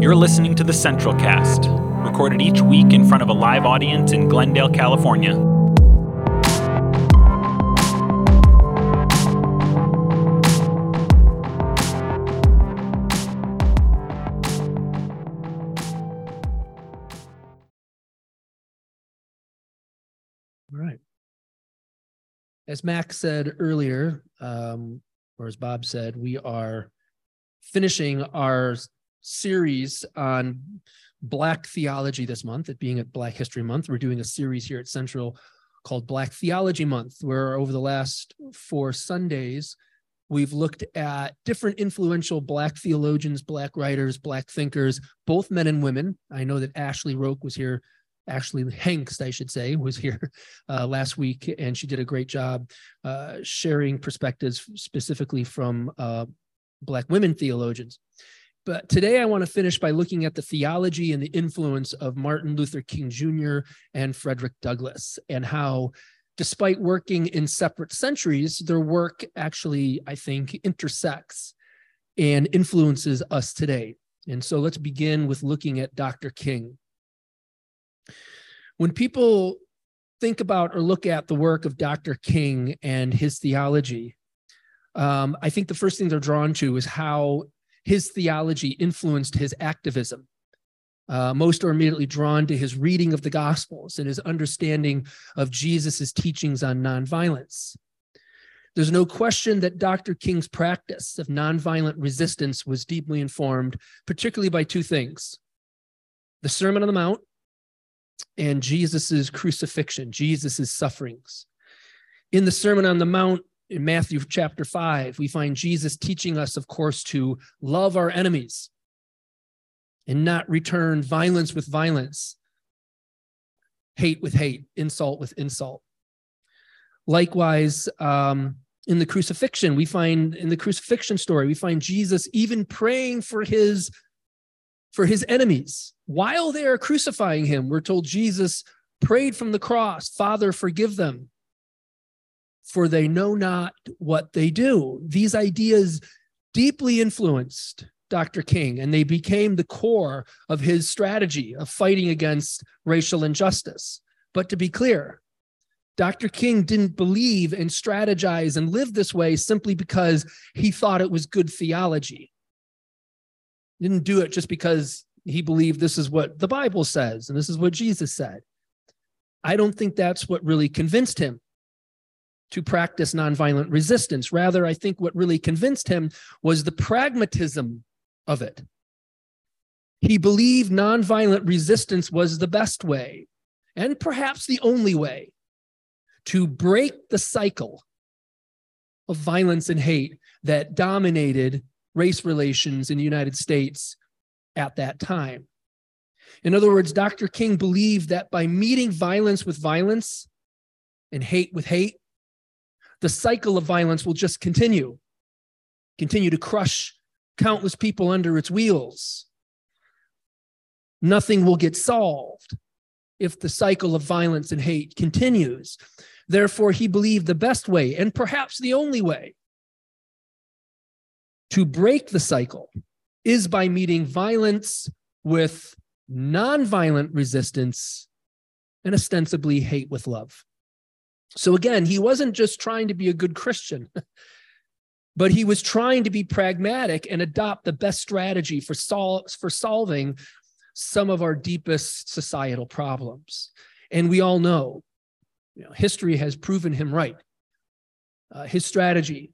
You're listening to the Central Cast, recorded each week in front of a live audience in Glendale, California. All right. As Max said earlier, um, or as Bob said, we are finishing our series on Black theology this month. It being at Black History Month, we're doing a series here at Central called Black Theology Month, where over the last four Sundays, we've looked at different influential Black theologians, Black writers, Black thinkers, both men and women. I know that Ashley Roke was here Ashley Hengst, I should say, was here uh, last week, and she did a great job uh, sharing perspectives specifically from uh, Black women theologians. But today I want to finish by looking at the theology and the influence of Martin Luther King Jr. and Frederick Douglass, and how, despite working in separate centuries, their work actually, I think, intersects and influences us today. And so let's begin with looking at Dr. King when people think about or look at the work of Dr. King and his theology, um, I think the first thing they're drawn to is how his theology influenced his activism. Uh, most are immediately drawn to his reading of the Gospels and his understanding of Jesus' teachings on nonviolence. There's no question that Dr. King's practice of nonviolent resistance was deeply informed, particularly by two things the Sermon on the Mount and Jesus's crucifixion, Jesus's sufferings. In the Sermon on the Mount in Matthew chapter 5, we find Jesus teaching us, of course, to love our enemies and not return violence with violence, hate with hate, insult with insult. Likewise, um, in the crucifixion, we find in the crucifixion story, we find Jesus even praying for his for his enemies. While they are crucifying him, we're told Jesus prayed from the cross, Father, forgive them, for they know not what they do. These ideas deeply influenced Dr. King, and they became the core of his strategy of fighting against racial injustice. But to be clear, Dr. King didn't believe and strategize and live this way simply because he thought it was good theology He didn't do it just because he believed this is what the Bible says and this is what Jesus said. I don't think that's what really convinced him to practice nonviolent resistance. Rather, I think what really convinced him was the pragmatism of it. He believed nonviolent resistance was the best way, and perhaps the only way, to break the cycle of violence and hate that dominated race relations in the United States at that time. In other words, Dr. King believed that by meeting violence with violence and hate with hate, the cycle of violence will just continue, continue to crush countless people under its wheels. Nothing will get solved if the cycle of violence and hate continues. Therefore, he believed the best way, and perhaps the only way, to break the cycle is by meeting violence with nonviolent resistance and ostensibly hate with love. So again, he wasn't just trying to be a good Christian, but he was trying to be pragmatic and adopt the best strategy for, sol- for solving some of our deepest societal problems. And we all know, you know history has proven him right. Uh, his strategy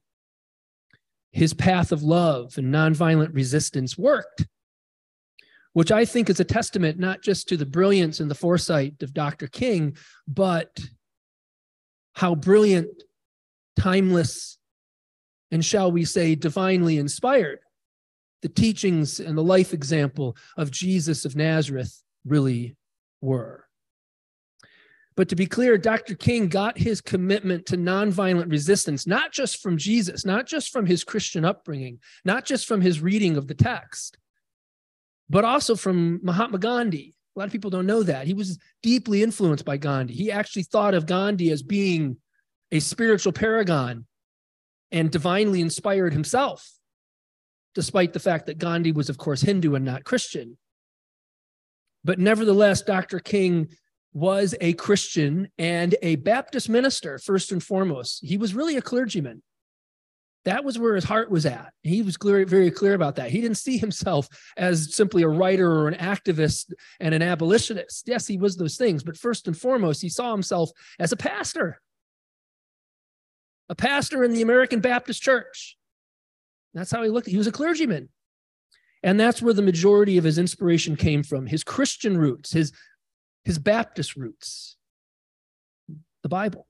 his path of love and nonviolent resistance worked, which I think is a testament not just to the brilliance and the foresight of Dr. King, but how brilliant, timeless, and shall we say, divinely inspired the teachings and the life example of Jesus of Nazareth really were. But to be clear, Dr. King got his commitment to nonviolent resistance, not just from Jesus, not just from his Christian upbringing, not just from his reading of the text, but also from Mahatma Gandhi. A lot of people don't know that. He was deeply influenced by Gandhi. He actually thought of Gandhi as being a spiritual paragon and divinely inspired himself despite the fact that Gandhi was, of course, Hindu and not Christian. But nevertheless, Dr. King was a Christian and a Baptist minister, first and foremost. He was really a clergyman. That was where his heart was at. He was clear, very clear about that. He didn't see himself as simply a writer or an activist and an abolitionist. Yes, he was those things, but first and foremost, he saw himself as a pastor, a pastor in the American Baptist Church. That's how he looked. He was a clergyman. And that's where the majority of his inspiration came from his Christian roots, his, his Baptist roots, the Bible.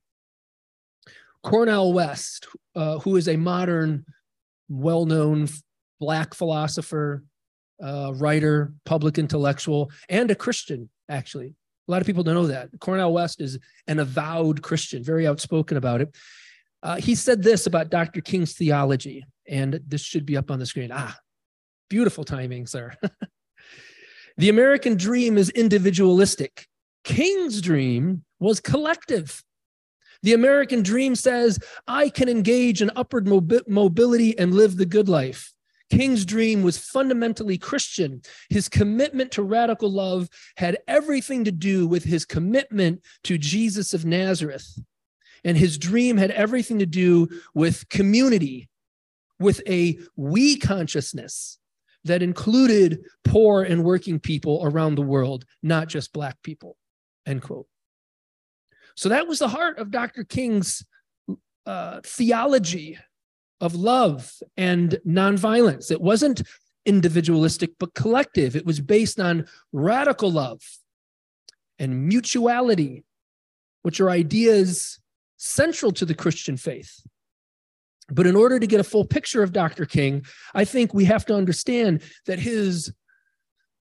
Cornel West, uh, who is a modern, well known Black philosopher, uh, writer, public intellectual, and a Christian, actually. A lot of people don't know that. Cornel West is an avowed Christian, very outspoken about it. Uh, he said this about Dr. King's theology, and this should be up on the screen. Ah, beautiful timing, sir. the American dream is individualistic. King's dream was collective. The American dream says, I can engage in upward mobility and live the good life. King's dream was fundamentally Christian. His commitment to radical love had everything to do with his commitment to Jesus of Nazareth. And his dream had everything to do with community, with a we consciousness that included poor and working people around the world, not just Black people. End quote. So that was the heart of Dr. King's uh, theology of love and nonviolence. It wasn't individualistic, but collective. It was based on radical love and mutuality, which are ideas central to the Christian faith. But in order to get a full picture of Dr. King, I think we have to understand that his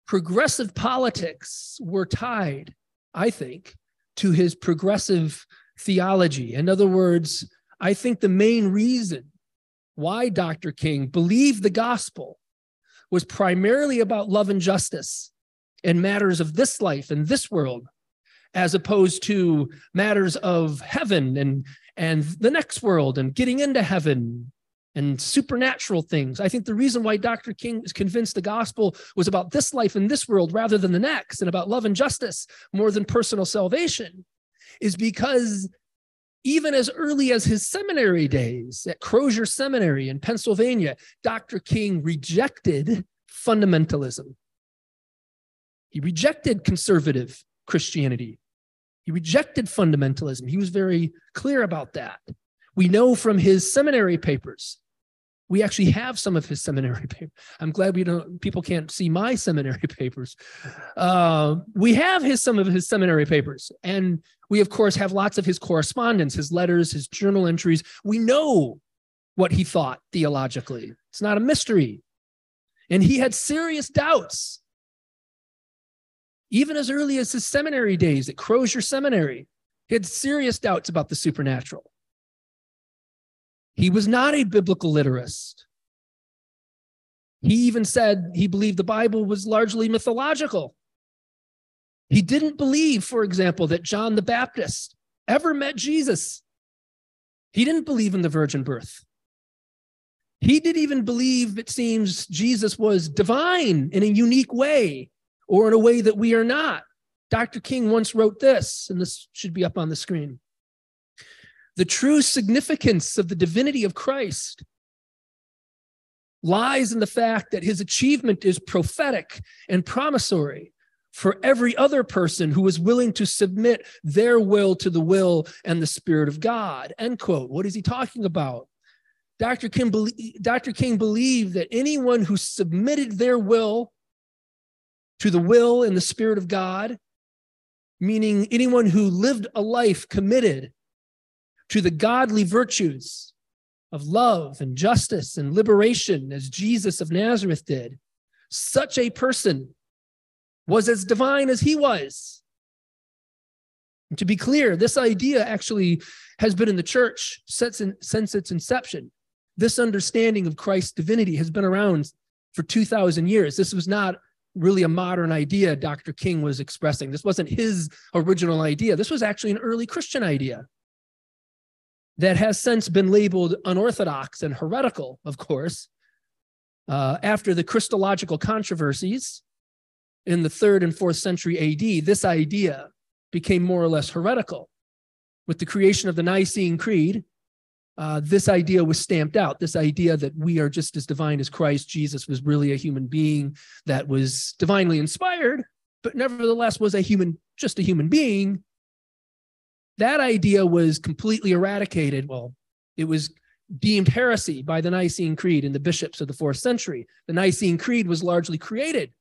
progressive politics were tied, I think, to his progressive theology. In other words, I think the main reason why Dr. King believed the gospel was primarily about love and justice and matters of this life and this world, as opposed to matters of heaven and, and the next world and getting into heaven and supernatural things. I think the reason why Dr. King was convinced the gospel was about this life and this world rather than the next and about love and justice more than personal salvation is because even as early as his seminary days at Crozer Seminary in Pennsylvania, Dr. King rejected fundamentalism. He rejected conservative Christianity. He rejected fundamentalism. He was very clear about that. We know from his seminary papers we actually have some of his seminary papers. I'm glad we don't people can't see my seminary papers. Uh, we have his some of his seminary papers, and we of course have lots of his correspondence, his letters, his journal entries. We know what he thought theologically. It's not a mystery, and he had serious doubts, even as early as his seminary days at Crozer Seminary. He had serious doubts about the supernatural. He was not a biblical literist. He even said he believed the Bible was largely mythological. He didn't believe, for example, that John the Baptist ever met Jesus. He didn't believe in the virgin birth. He didn't even believe, it seems, Jesus was divine in a unique way or in a way that we are not. Dr. King once wrote this, and this should be up on the screen. The true significance of the divinity of Christ lies in the fact that his achievement is prophetic and promissory for every other person who is willing to submit their will to the will and the Spirit of God. End quote. What is he talking about? Dr. King, Dr. King believed that anyone who submitted their will to the will and the Spirit of God, meaning anyone who lived a life committed to the godly virtues of love and justice and liberation as Jesus of Nazareth did, such a person was as divine as he was. And to be clear, this idea actually has been in the church since, since its inception. This understanding of Christ's divinity has been around for 2,000 years. This was not really a modern idea Dr. King was expressing. This wasn't his original idea. This was actually an early Christian idea that has since been labeled unorthodox and heretical, of course. Uh, after the Christological controversies in the third and fourth century AD, this idea became more or less heretical. With the creation of the Nicene Creed, uh, this idea was stamped out. This idea that we are just as divine as Christ, Jesus was really a human being that was divinely inspired, but nevertheless was a human, just a human being. That idea was completely eradicated. Well, it was deemed heresy by the Nicene Creed and the bishops of the fourth century. The Nicene Creed was largely created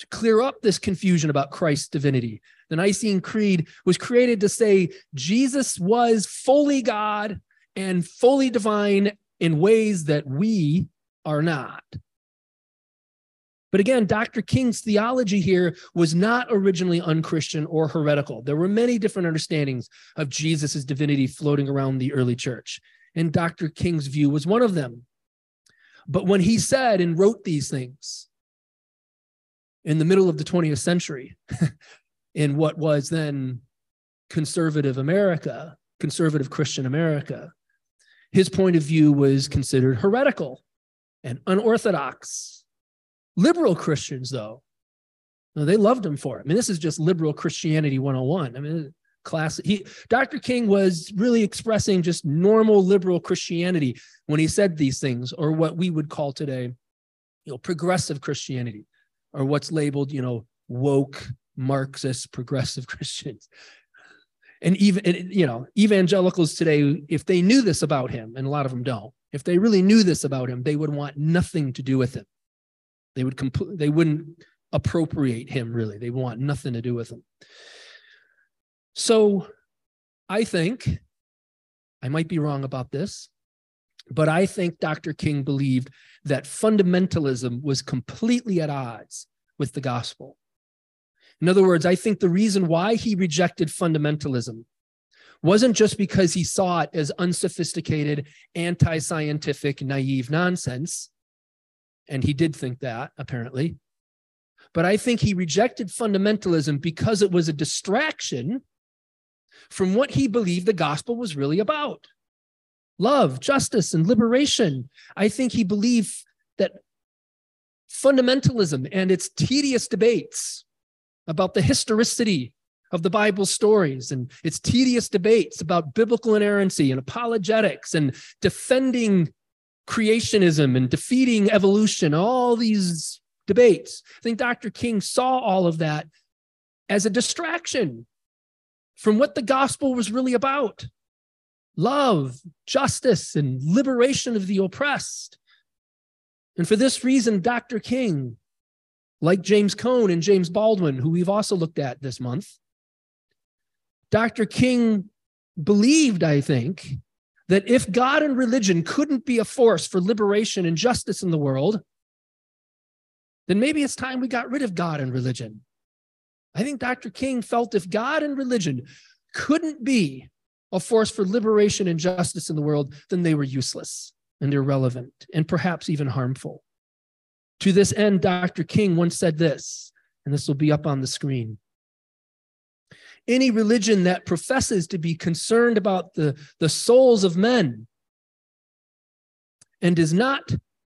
to clear up this confusion about Christ's divinity. The Nicene Creed was created to say Jesus was fully God and fully divine in ways that we are not. But again, Dr. King's theology here was not originally unchristian or heretical. There were many different understandings of Jesus' divinity floating around the early church, and Dr. King's view was one of them. But when he said and wrote these things in the middle of the 20th century, in what was then conservative America, conservative Christian America, his point of view was considered heretical and unorthodox. Liberal Christians, though, they loved him for it. I mean, this is just liberal Christianity 101. I mean, class he Dr. King was really expressing just normal liberal Christianity when he said these things, or what we would call today, you know, progressive Christianity, or what's labeled, you know, woke Marxist progressive Christians and even you know evangelicals today if they knew this about him and a lot of them don't if they really knew this about him they would want nothing to do with him they would compl- they wouldn't appropriate him really. They want nothing to do with him. So i think i might be wrong about this but i think dr king believed that fundamentalism was completely at odds with the gospel. In other words, I think the reason why he rejected fundamentalism wasn't just because he saw it as unsophisticated, anti scientific, naive nonsense. And he did think that, apparently. But I think he rejected fundamentalism because it was a distraction from what he believed the gospel was really about love, justice, and liberation. I think he believed that fundamentalism and its tedious debates about the historicity of the Bible stories and its tedious debates about biblical inerrancy and apologetics and defending creationism and defeating evolution, all these debates. I think Dr. King saw all of that as a distraction from what the gospel was really about love, justice, and liberation of the oppressed. And for this reason, Dr. King like James Cone and James Baldwin, who we've also looked at this month. Dr. King believed, I think, that if God and religion couldn't be a force for liberation and justice in the world, then maybe it's time we got rid of God and religion. I think Dr. King felt if God and religion couldn't be a force for liberation and justice in the world, then they were useless and irrelevant and perhaps even harmful. To this end, Dr. King once said this, and this will be up on the screen. Any religion that professes to be concerned about the, the souls of men and is not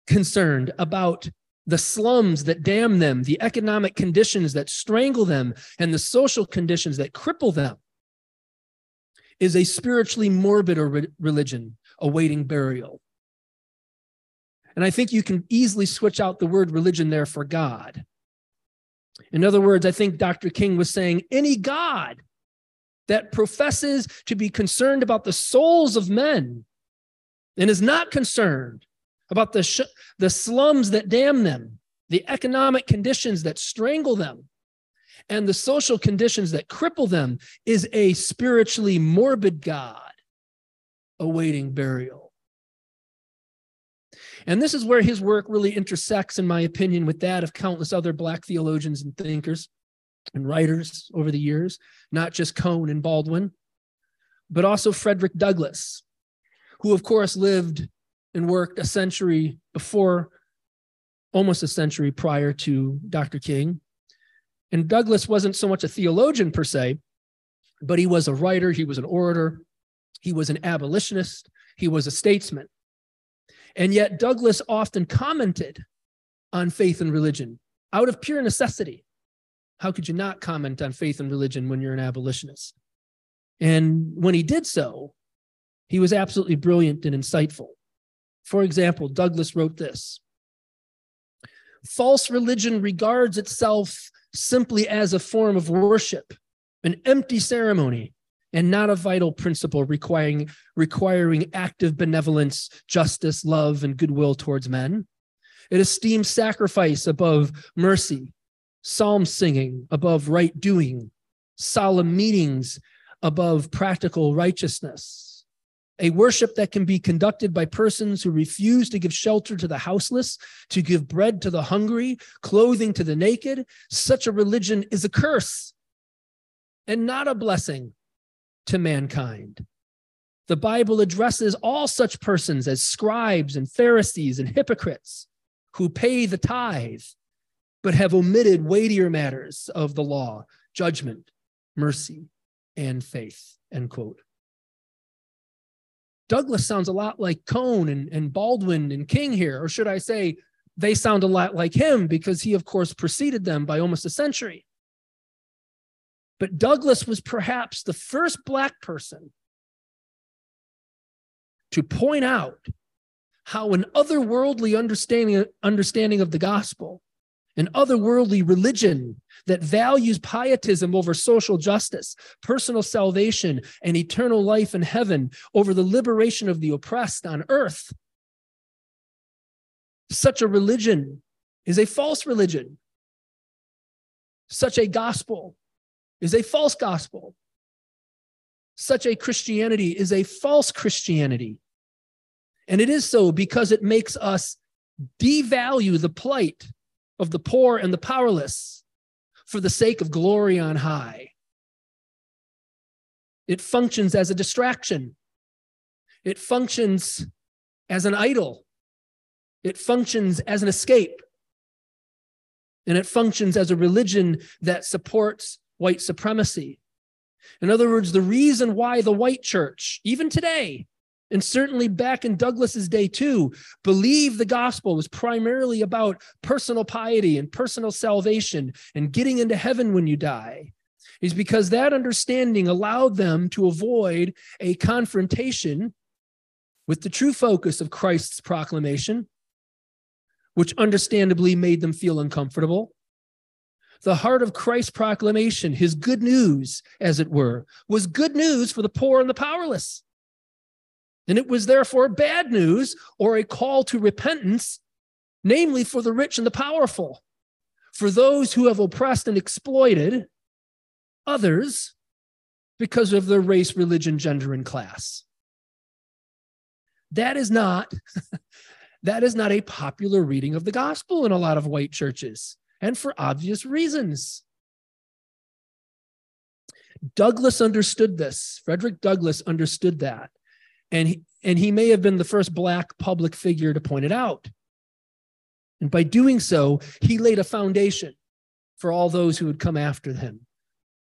concerned about the slums that damn them, the economic conditions that strangle them, and the social conditions that cripple them is a spiritually morbid religion awaiting burial. And I think you can easily switch out the word religion there for God. In other words, I think Dr. King was saying any God that professes to be concerned about the souls of men and is not concerned about the, sh- the slums that damn them, the economic conditions that strangle them, and the social conditions that cripple them is a spiritually morbid God awaiting burial. And this is where his work really intersects, in my opinion, with that of countless other Black theologians and thinkers and writers over the years, not just Cone and Baldwin, but also Frederick Douglass, who, of course, lived and worked a century before, almost a century prior to Dr. King. And Douglass wasn't so much a theologian per se, but he was a writer, he was an orator, he was an abolitionist, he was a statesman. And yet, Douglass often commented on faith and religion out of pure necessity. How could you not comment on faith and religion when you're an abolitionist? And when he did so, he was absolutely brilliant and insightful. For example, Douglass wrote this False religion regards itself simply as a form of worship, an empty ceremony, and not a vital principle requiring, requiring active benevolence, justice, love, and goodwill towards men. It esteems sacrifice above mercy, psalm singing above right doing, solemn meetings above practical righteousness. A worship that can be conducted by persons who refuse to give shelter to the houseless, to give bread to the hungry, clothing to the naked. Such a religion is a curse and not a blessing to mankind. The Bible addresses all such persons as scribes and Pharisees and hypocrites who pay the tithe, but have omitted weightier matters of the law, judgment, mercy, and faith. End quote. Douglass sounds a lot like Cone and, and Baldwin and King here, or should I say, they sound a lot like him because he, of course, preceded them by almost a century. But Douglass was perhaps the first Black person to point out how an otherworldly understanding, understanding of the gospel, an otherworldly religion that values pietism over social justice, personal salvation, and eternal life in heaven over the liberation of the oppressed on earth. Such a religion is a false religion. Such a gospel is a false gospel. Such a Christianity is a false Christianity. And it is so because it makes us devalue the plight of the poor and the powerless for the sake of glory on high. It functions as a distraction. It functions as an idol. It functions as an escape. And it functions as a religion that supports white supremacy. In other words, the reason why the white church, even today, and certainly back in Douglass's day too, believed the gospel was primarily about personal piety and personal salvation and getting into heaven when you die, is because that understanding allowed them to avoid a confrontation with the true focus of Christ's proclamation, which understandably made them feel uncomfortable the heart of Christ's proclamation, his good news, as it were, was good news for the poor and the powerless. And it was therefore bad news or a call to repentance, namely for the rich and the powerful, for those who have oppressed and exploited others because of their race, religion, gender, and class. That is not. that is not a popular reading of the gospel in a lot of white churches and for obvious reasons. Douglass understood this. Frederick Douglass understood that. And he, and he may have been the first Black public figure to point it out. And by doing so, he laid a foundation for all those who would come after him,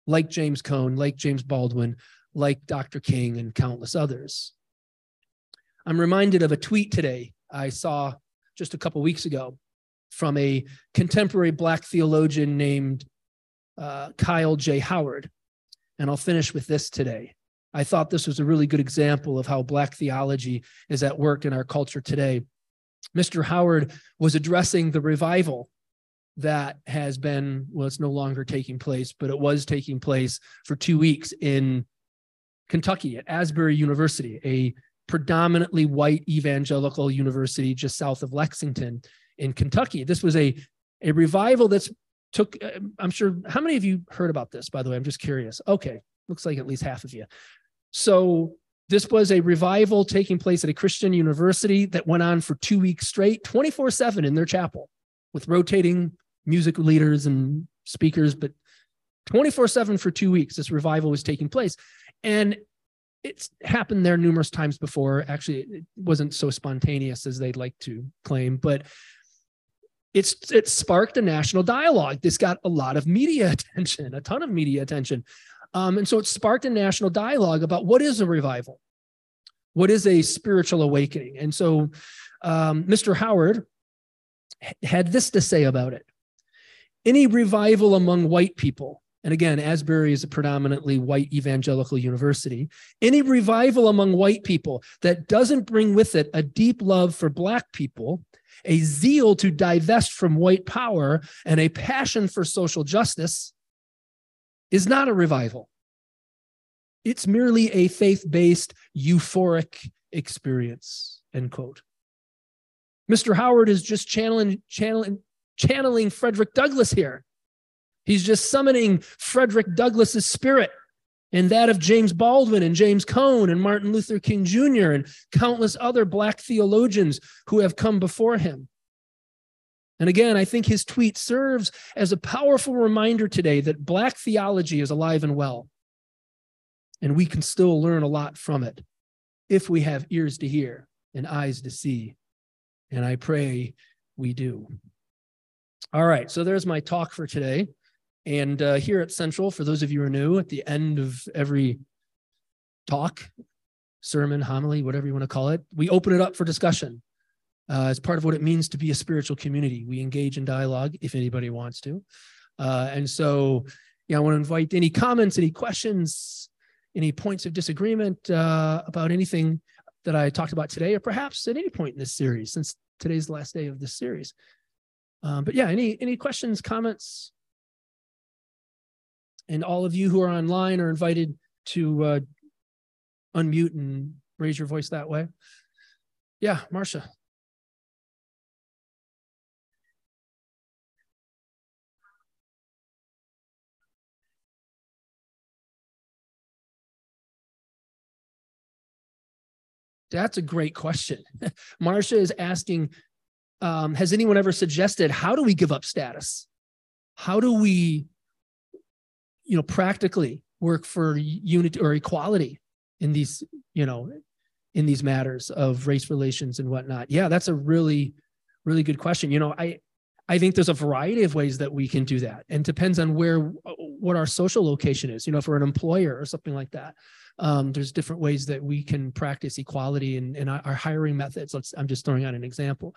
like James Cone, like James Baldwin, like Dr. King, and countless others. I'm reminded of a tweet today I saw just a couple weeks ago from a contemporary Black theologian named uh, Kyle J. Howard. And I'll finish with this today. I thought this was a really good example of how Black theology is at work in our culture today. Mr. Howard was addressing the revival that has been, well, it's no longer taking place, but it was taking place for two weeks in Kentucky at Asbury University, a predominantly white evangelical university just south of Lexington in Kentucky. This was a a revival that's took. Uh, I'm sure. How many of you heard about this? By the way, I'm just curious. Okay, looks like at least half of you. So this was a revival taking place at a Christian university that went on for two weeks straight, 24 7 in their chapel with rotating music leaders and speakers, but 24 7 for two weeks, this revival was taking place. And it's happened there numerous times before. Actually, it wasn't so spontaneous as they'd like to claim, but it's it sparked a national dialogue. This got a lot of media attention, a ton of media attention. Um, and so it sparked a national dialogue about what is a revival? What is a spiritual awakening? And so Um, Mr. Howard had this to say about it. Any revival among white people, and again, Asbury is a predominantly white evangelical university, any revival among white people that doesn't bring with it a deep love for Black people, a zeal to divest from white power, and a passion for social justice is not a revival. It's merely a faith based euphoric experience. End quote. Mr. Howard is just channeling, channeling, channeling Frederick Douglass here. He's just summoning Frederick Douglass's spirit and that of James Baldwin and James Cone and Martin Luther King Jr. and countless other Black theologians who have come before him. And again, I think his tweet serves as a powerful reminder today that Black theology is alive and well. And we can still learn a lot from it if we have ears to hear and eyes to see. And I pray we do. All right, so there's my talk for today. And uh, here at Central, for those of you who are new, at the end of every talk, sermon, homily, whatever you want to call it, we open it up for discussion. Uh, as part of what it means to be a spiritual community, we engage in dialogue if anybody wants to. Uh, and so, yeah, I want to invite any comments, any questions, any points of disagreement uh, about anything that I talked about today, or perhaps at any point in this series, since today's the last day of this series. Um, but yeah, any any questions, comments? And all of you who are online are invited to uh, unmute and raise your voice that way. Yeah, Marcia. That's a great question. Marcia is asking um, Has anyone ever suggested how do we give up status? How do we, you know, practically work for unity or equality in these, you know, in these matters of race relations and whatnot? Yeah, that's a really, really good question. You know, I, I think there's a variety of ways that we can do that, and depends on where, what our social location is. You know, for an employer or something like that um, there's different ways that we can practice equality in, in our hiring methods. Let's, I'm just throwing out an example.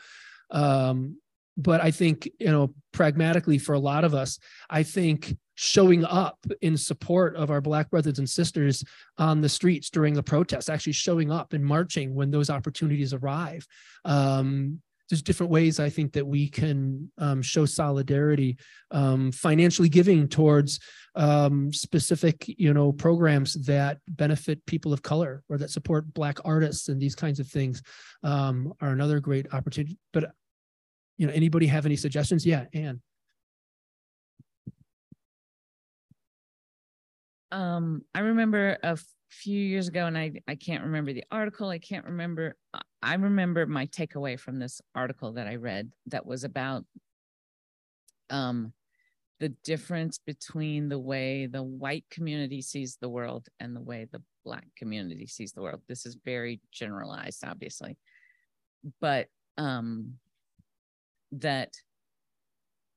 Um, but I think, you know, pragmatically for a lot of us, I think showing up in support of our Black brothers and sisters on the streets during the protests, actually showing up and marching when those opportunities arrive, um, there's different ways I think that we can um, show solidarity, um, financially giving towards um, specific, you know, programs that benefit people of color or that support Black artists and these kinds of things um, are another great opportunity. But you know, anybody have any suggestions? Yeah, Anne. Um, I remember a few years ago, and I I can't remember the article. I can't remember. I remember my takeaway from this article that I read that was about um the difference between the way the white community sees the world and the way the black community sees the world. This is very generalized, obviously, but um that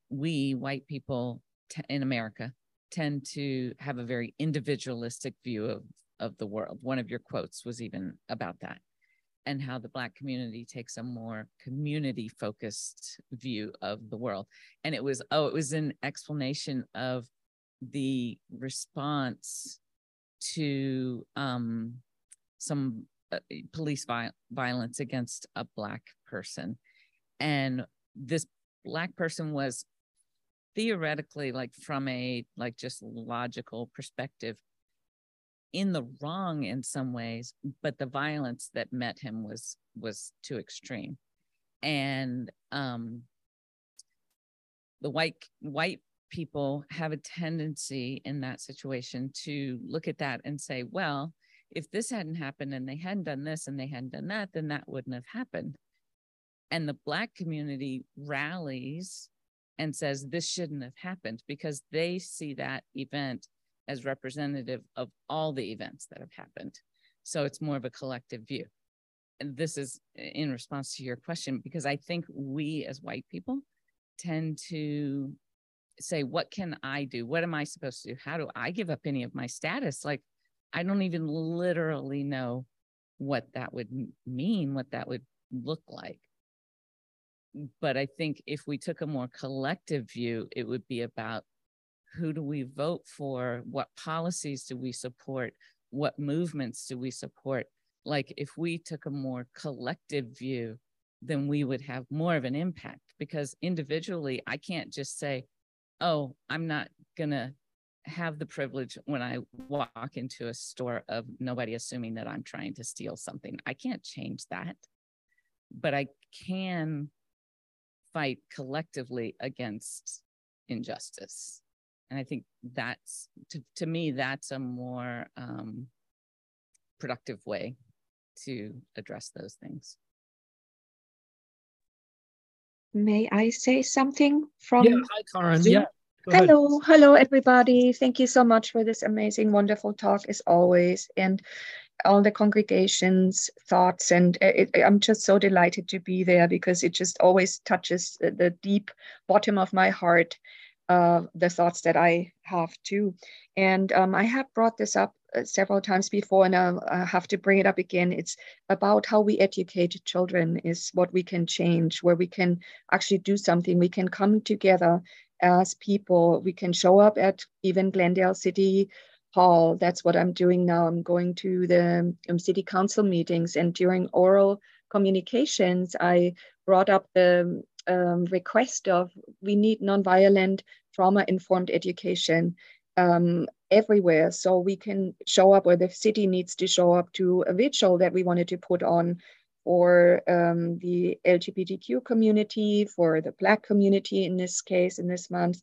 we white people t- in America tend to have a very individualistic view of of the world. One of your quotes was even about that and how the Black community takes a more community focused view of the world. And it was, oh, it was an explanation of the response to um, some uh, police vi- violence against a Black person. And this Black person was theoretically like from a like just logical perspective in the wrong in some ways but the violence that met him was was too extreme. And um the white white people have a tendency in that situation to look at that and say well if this hadn't happened and they hadn't done this and they hadn't done that then that wouldn't have happened. And the black community rallies and says this shouldn't have happened because they see that event as representative of all the events that have happened. So it's more of a collective view. And this is uh, in response to your question, because I think we as white people tend to say, What can I do? What am I supposed to do? How do I give up any of my status? Like, I don't even literally know what that would mean, what that would look like. But I think if we took a more collective view, it would be about who do we vote for? What policies do we support? What movements do we support? Like if we took a more collective view, then we would have more of an impact because individually, I can't just say, oh, I'm not going to have the privilege when I walk into a store of nobody assuming that I'm trying to steal something. I can't change that, but I can fight collectively against injustice. And I think that's, to, to me, that's a more um, productive way to address those things. May I say something from? Yeah, hi, Karen. Zoom? Yeah. Hello, hello, everybody. Thank you so much for this amazing, wonderful talk, as always. And all the congregation's thoughts. And it, I'm just so delighted to be there because it just always touches the deep bottom of my heart, uh, the thoughts that I have too. And um, I have brought this up uh, several times before, and I have to bring it up again. It's about how we educate children, is what we can change, where we can actually do something. We can come together as people. We can show up at even Glendale City Hall. That's what I'm doing now. I'm going to the um, city council meetings, and during oral communications, I brought up the um, request of we need nonviolent trauma informed education um, everywhere so we can show up where the city needs to show up to a vigil that we wanted to put on for um, the LGBTQ community, for the Black community in this case, in this month.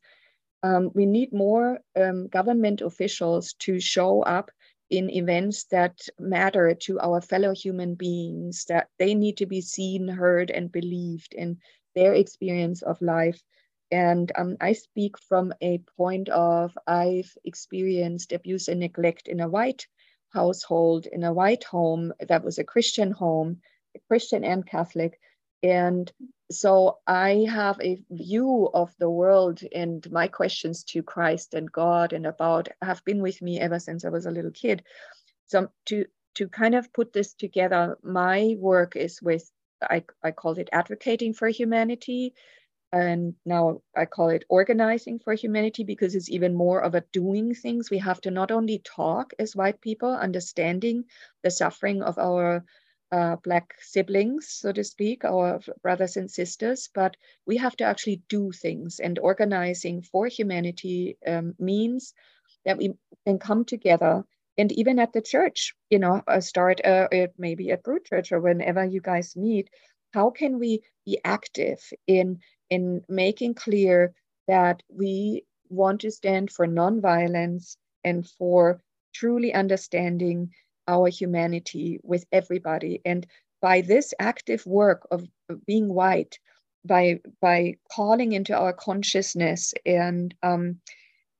Um, we need more um, government officials to show up in events that matter to our fellow human beings, that they need to be seen, heard, and believed in their experience of life. And um, I speak from a point of I've experienced abuse and neglect in a white household, in a white home that was a Christian home, Christian and Catholic. And so I have a view of the world and my questions to Christ and God and about have been with me ever since I was a little kid. So to to kind of put this together, my work is with I, I called it advocating for humanity and now I call it organizing for humanity because it's even more of a doing things. We have to not only talk as white people, understanding the suffering of our uh, Black siblings, so to speak, our brothers and sisters, but we have to actually do things. And organizing for humanity um, means that we can come together. And even at the church, you know, uh, start maybe at Brood Church or whenever you guys meet, how can we be active in in making clear that we want to stand for nonviolence and for truly understanding our humanity with everybody. And by this active work of, being white, by by calling into our consciousness and um,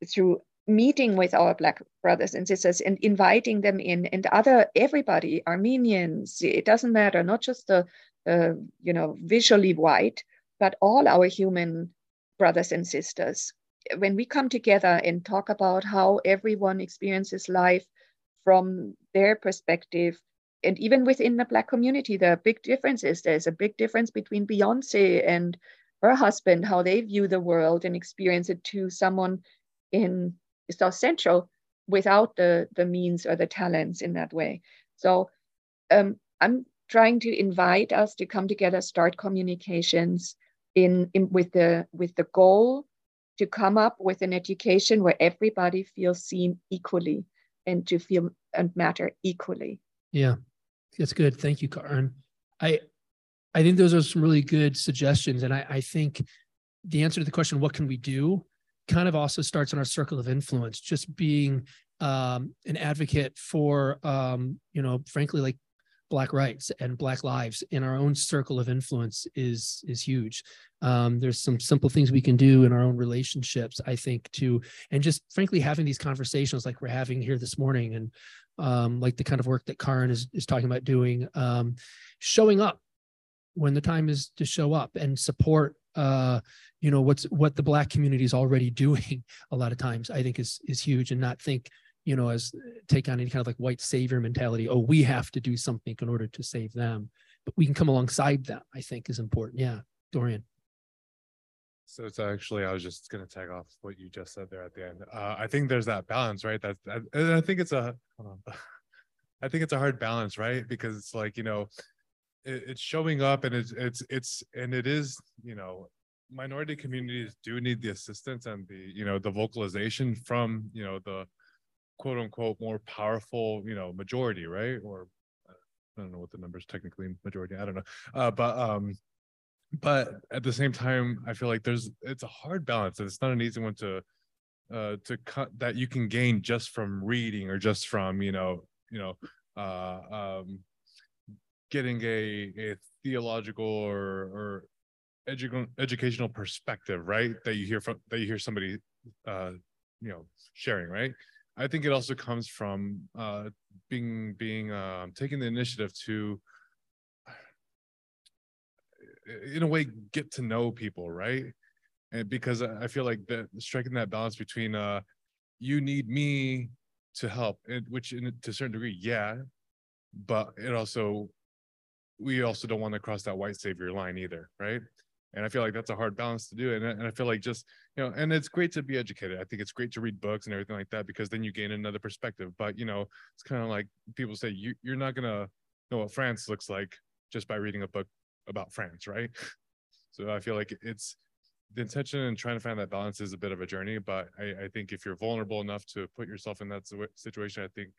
through meeting with our black brothers and sisters and inviting them in and other everybody armenians it doesn't matter not just the uh, you know visually white but all our human brothers and sisters. When we come together and talk about how everyone experiences life from their perspective, and even within the Black community, there are big differences. There's a big difference between Beyonce and her husband, how they view the world and experience it to someone in South Central without the, the means or the talents in that way. So um, I'm trying to invite us to come together, start communications, in, in with the with the goal to come up with an education where everybody feels seen equally and to feel and matter equally. Yeah, that's good. Thank you, Karen. I I think those are some really good suggestions, and I, I think the answer to the question, "What can we do?" kind of also starts in our circle of influence. Just being um, an advocate for, um, you know, frankly, like black rights and black lives in our own circle of influence is is huge. Um, there's some simple things we can do in our own relationships i think to and just frankly having these conversations like we're having here this morning and um, like the kind of work that Karen is, is talking about doing um, showing up when the time is to show up and support uh, you know what's what the black community is already doing a lot of times i think is is huge and not think you know, as take on any kind of like white savior mentality. Oh, we have to do something in order to save them, but we can come alongside them. I think is important. Yeah. Dorian. So it's actually, I was just gonna tag off what you just said there at the end. Uh, I think there's that balance, right? That, that and I think it's a. I think it's a hard balance, right? Because it's like you know, it, it's showing up and it's it's it's and it is you know, minority communities do need the assistance and the you know the vocalization from you know the quote unquote more powerful you know majority, right? Or I don't know what the numbers technically majority. I don't know, uh, but um but at the same time i feel like there's it's a hard balance and it's not an easy one to uh to cut that you can gain just from reading or just from you know you know uh um getting a a theological or or edu- educational perspective right that you hear from that you hear somebody uh you know sharing right i think it also comes from uh being being um taking the initiative to in a way get to know people right? And because i feel like that striking that balance between uh you need me to help which in to a certain degree yeah but it also we also don't want to cross that white savior line either right and i feel like that's a hard balance to do and, and i feel like just you know and it's great to be educated i think it's great to read books and everything like that because then you gain another perspective but you know it's kind of like people say you, you're not gonna know what france looks like just by reading a book about France, right? So I feel like it's the intention and trying to find that balance is a bit of a journey, but I, I think if you're vulnerable enough to put yourself in that situation, I think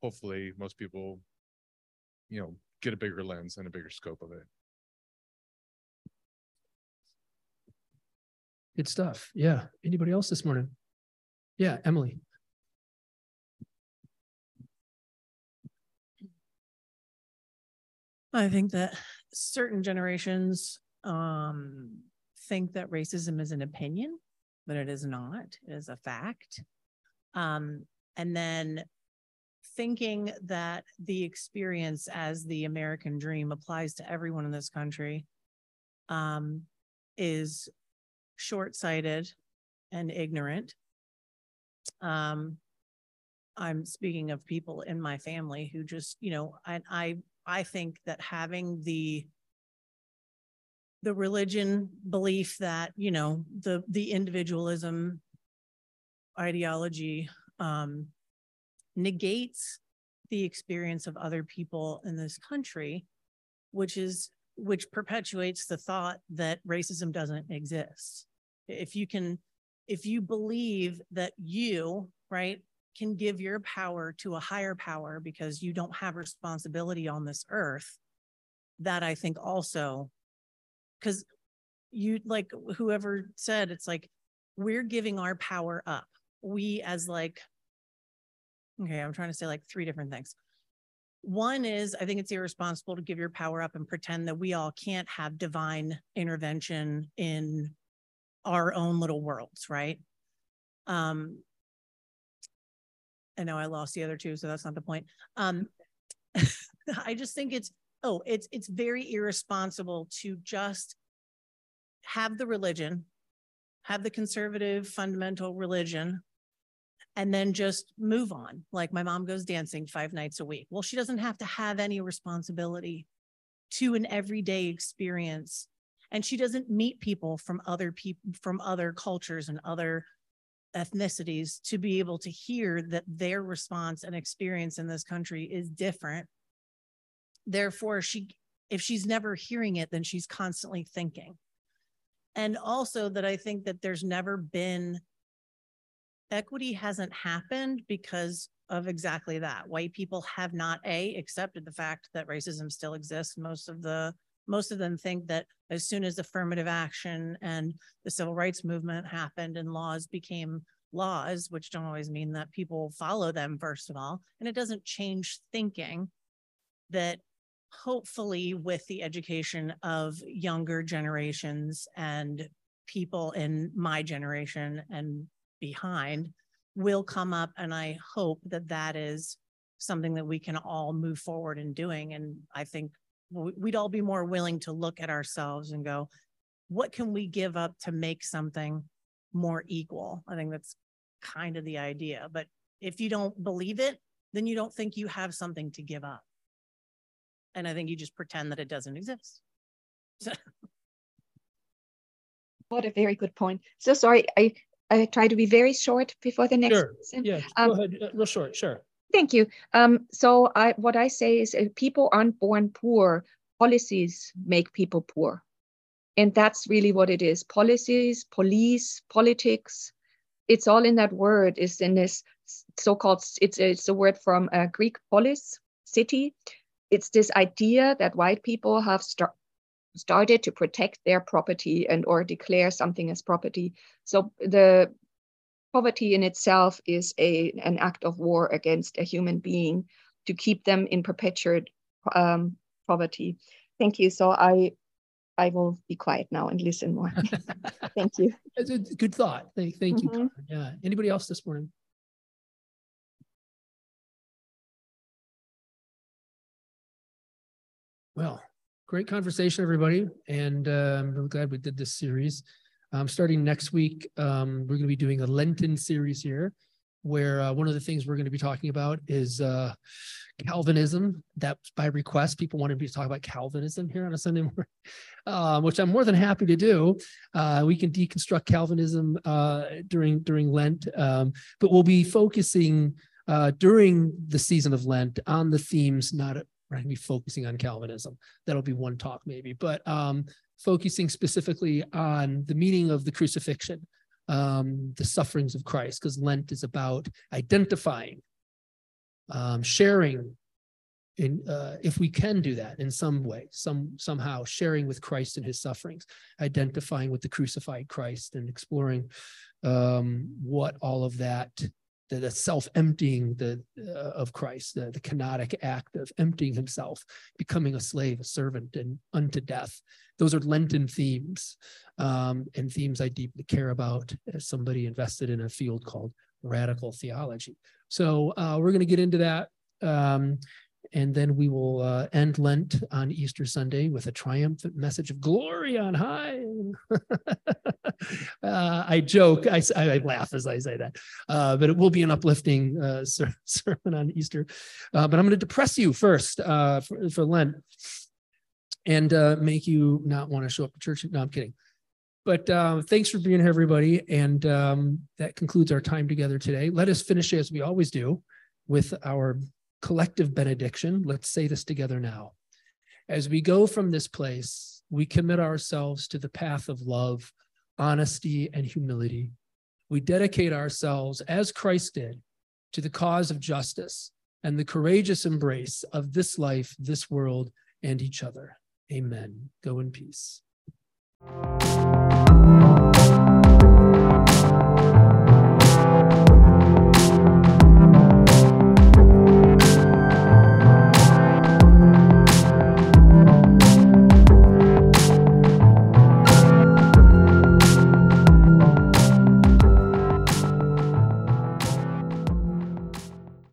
hopefully most people, you know, get a bigger lens and a bigger scope of it. Good stuff. Yeah. Anybody else this morning? Yeah, Emily. I think that certain generations um, think that racism is an opinion, but it is not. It is a fact. Um, and then thinking that the experience as the American dream applies to everyone in this country um, is short sighted and ignorant. Um, I'm speaking of people in my family who just, you know, I, I I think that having the the religion belief that you know the the individualism ideology um, negates the experience of other people in this country, which is which perpetuates the thought that racism doesn't exist. If you can, if you believe that you, right, can give your power to a higher power because you don't have responsibility on this earth that i think also because you like whoever said it's like we're giving our power up we as like okay i'm trying to say like three different things one is i think it's irresponsible to give your power up and pretend that we all can't have divine intervention in our own little worlds right um I know I lost the other two, so that's not the point. Um, I just think it's oh, it's it's very irresponsible to just have the religion, have the conservative fundamental religion, and then just move on. Like my mom goes dancing five nights a week. Well, she doesn't have to have any responsibility to an everyday experience. And she doesn't meet people from other people from other cultures and other ethnicities to be able to hear that their response and experience in this country is different therefore she if she's never hearing it then she's constantly thinking and also that i think that there's never been equity hasn't happened because of exactly that. White people have not a accepted the fact that racism still exists. Most of the most of them think that as soon as affirmative action and the civil rights movement happened and laws became laws, which don't always mean that people follow them, first of all, and it doesn't change thinking that hopefully with the education of younger generations and people in my generation and behind will come up and i hope that that is something that we can all move forward in doing and i think we'd all be more willing to look at ourselves and go, what can we give up to make something more equal? I think that's kind of the idea. But if you don't believe it, then you don't think you have something to give up. And I think you just pretend that it doesn't exist. So. What a very good point. So sorry, I, I try to be very short before the next. Sure. person. Yeah, Um, go ahead, real short, sure. Thank you. Um, so I, what I say is people aren't born poor. Policies make people poor. And that's really what it is. Policies, police, politics, it's all in that word, is in this so-called. It's it's a word from uh, Greek polis, city. It's this idea that white people have started to protect their property and or declare something as property. So the poverty in itself is a an act of war against a human being to keep them in perpetual um, poverty. Thank you. So I I will be quiet now and listen more. Thank you. It's a good thought. Thank, thank you. Mhm. Carmen. Yeah. Anybody else this morning? Well, great conversation, everybody. And uh, I'm really glad we did this series. Um, starting next week, um, we're going to be doing a Lenten series here, where uh, one of the things we're going to be talking about is uh, Calvinism. That by request. People wanted me to talk about Calvinism here on a Sunday morning, uh, which I'm more than happy to do. Uh, we can deconstruct Calvinism uh, during during Lent, um, but we'll be focusing uh, during the season of Lent on the themes. Not we're going to be focusing on Calvinism. That'll be one talk maybe, but um, focusing specifically on the meaning of the crucifixion, um, the sufferings of Christ, because Lent is about identifying, um, sharing in uh, if we can do that in some way, some somehow sharing with Christ and his sufferings, identifying with the crucified Christ and exploring um, what all of that, the, the self-emptying the uh, of Christ, the, the kenotic act of emptying himself, becoming a slave, a servant, and unto death. Those are Lenten themes um, and themes I deeply care about as somebody invested in a field called radical theology. So uh, we're going to get into that. Um, and then we will uh, end Lent on Easter Sunday with a triumphant message of glory on high. uh, I joke, I laugh as I say that, uh, but it will be an uplifting uh, ser- sermon on Easter. Uh, but I'm going to depress you first uh, for, for Lent and uh, make you not want to show up to church. No, I'm kidding. But uh, thanks for being here, everybody. And um, that concludes our time together today. Let us finish as we always do with our collective benediction. Let's say this together now. As we go from this place, we commit ourselves to the path of love, honesty, and humility. We dedicate ourselves, as Christ did, to the cause of justice and the courageous embrace of this life, this world, and each other. Amen. Go in peace.